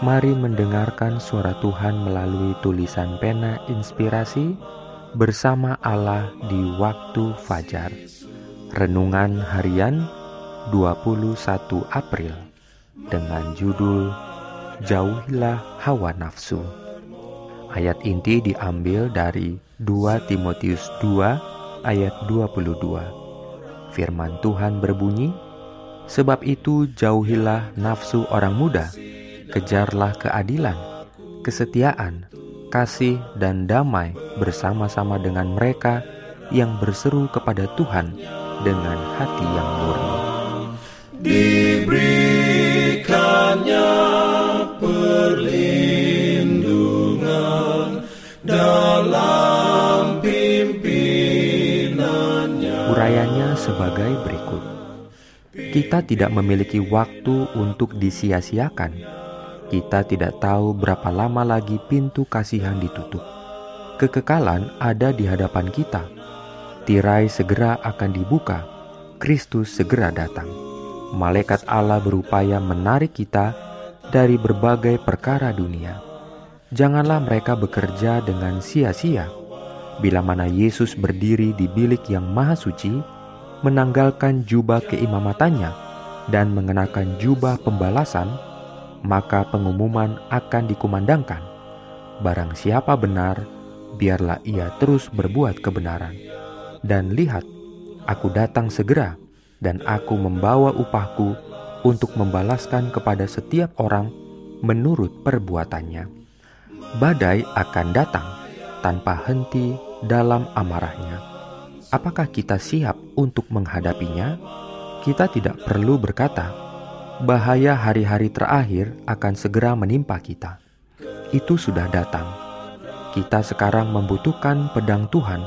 Mari mendengarkan suara Tuhan melalui tulisan pena inspirasi bersama Allah di waktu fajar. Renungan harian 21 April dengan judul Jauhilah Hawa Nafsu. Ayat inti diambil dari 2 Timotius 2 ayat 22. Firman Tuhan berbunyi, Sebab itu jauhilah nafsu orang muda, kejarlah keadilan, kesetiaan, kasih, dan damai bersama-sama dengan mereka yang berseru kepada Tuhan dengan hati yang murni. Diberikannya perlindungan dalam pimpinannya. Urayanya sebagai berikut. Kita tidak memiliki waktu untuk disia-siakan kita tidak tahu berapa lama lagi pintu kasihan ditutup. Kekekalan ada di hadapan kita. Tirai segera akan dibuka. Kristus segera datang. Malaikat Allah berupaya menarik kita dari berbagai perkara dunia. Janganlah mereka bekerja dengan sia-sia. Bila mana Yesus berdiri di bilik yang maha suci, menanggalkan jubah keimamatannya dan mengenakan jubah pembalasan, maka pengumuman akan dikumandangkan. Barang siapa benar, biarlah ia terus berbuat kebenaran. Dan lihat, aku datang segera, dan aku membawa upahku untuk membalaskan kepada setiap orang menurut perbuatannya. Badai akan datang tanpa henti dalam amarahnya. Apakah kita siap untuk menghadapinya? Kita tidak perlu berkata, bahaya hari-hari terakhir akan segera menimpa kita. Itu sudah datang. Kita sekarang membutuhkan pedang Tuhan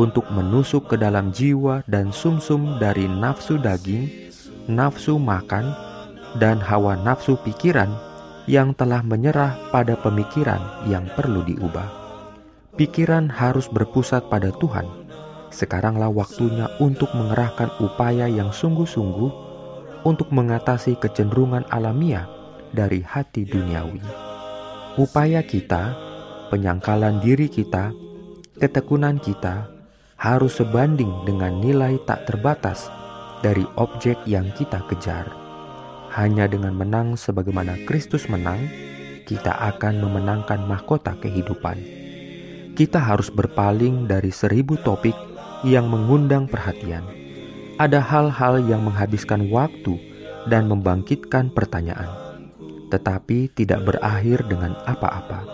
untuk menusuk ke dalam jiwa dan sumsum -sum dari nafsu daging, nafsu makan, dan hawa nafsu pikiran yang telah menyerah pada pemikiran yang perlu diubah. Pikiran harus berpusat pada Tuhan. Sekaranglah waktunya untuk mengerahkan upaya yang sungguh-sungguh untuk mengatasi kecenderungan alamiah dari hati duniawi. Upaya kita, penyangkalan diri kita, ketekunan kita harus sebanding dengan nilai tak terbatas dari objek yang kita kejar. Hanya dengan menang sebagaimana Kristus menang, kita akan memenangkan mahkota kehidupan. Kita harus berpaling dari seribu topik yang mengundang perhatian ada hal-hal yang menghabiskan waktu dan membangkitkan pertanyaan, tetapi tidak berakhir dengan apa-apa.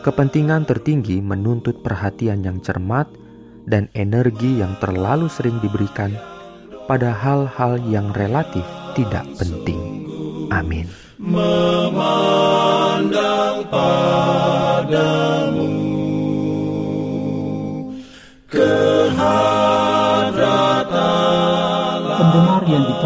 Kepentingan tertinggi menuntut perhatian yang cermat dan energi yang terlalu sering diberikan pada hal-hal yang relatif tidak penting. Amin. Memandang padamu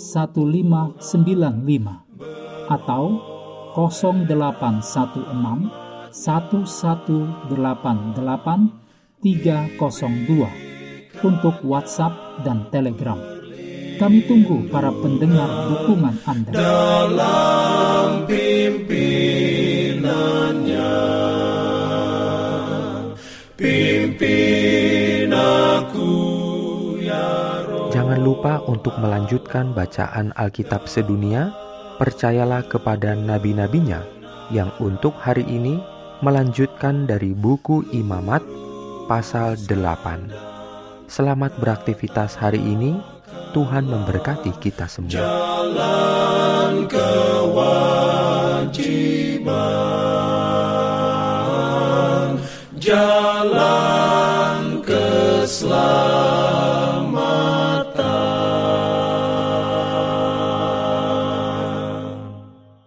1595 atau 0816 1188 302 untuk WhatsApp dan Telegram. Kami tunggu para pendengar dukungan Anda. Dalam pimpinannya, pimpin aku Jangan lupa untuk melanjutkan bacaan Alkitab sedunia. Percayalah kepada nabi-nabinya yang untuk hari ini melanjutkan dari buku Imamat pasal 8. Selamat beraktivitas hari ini. Tuhan memberkati kita semua. Jalan kewajiban, jalan keselamatan.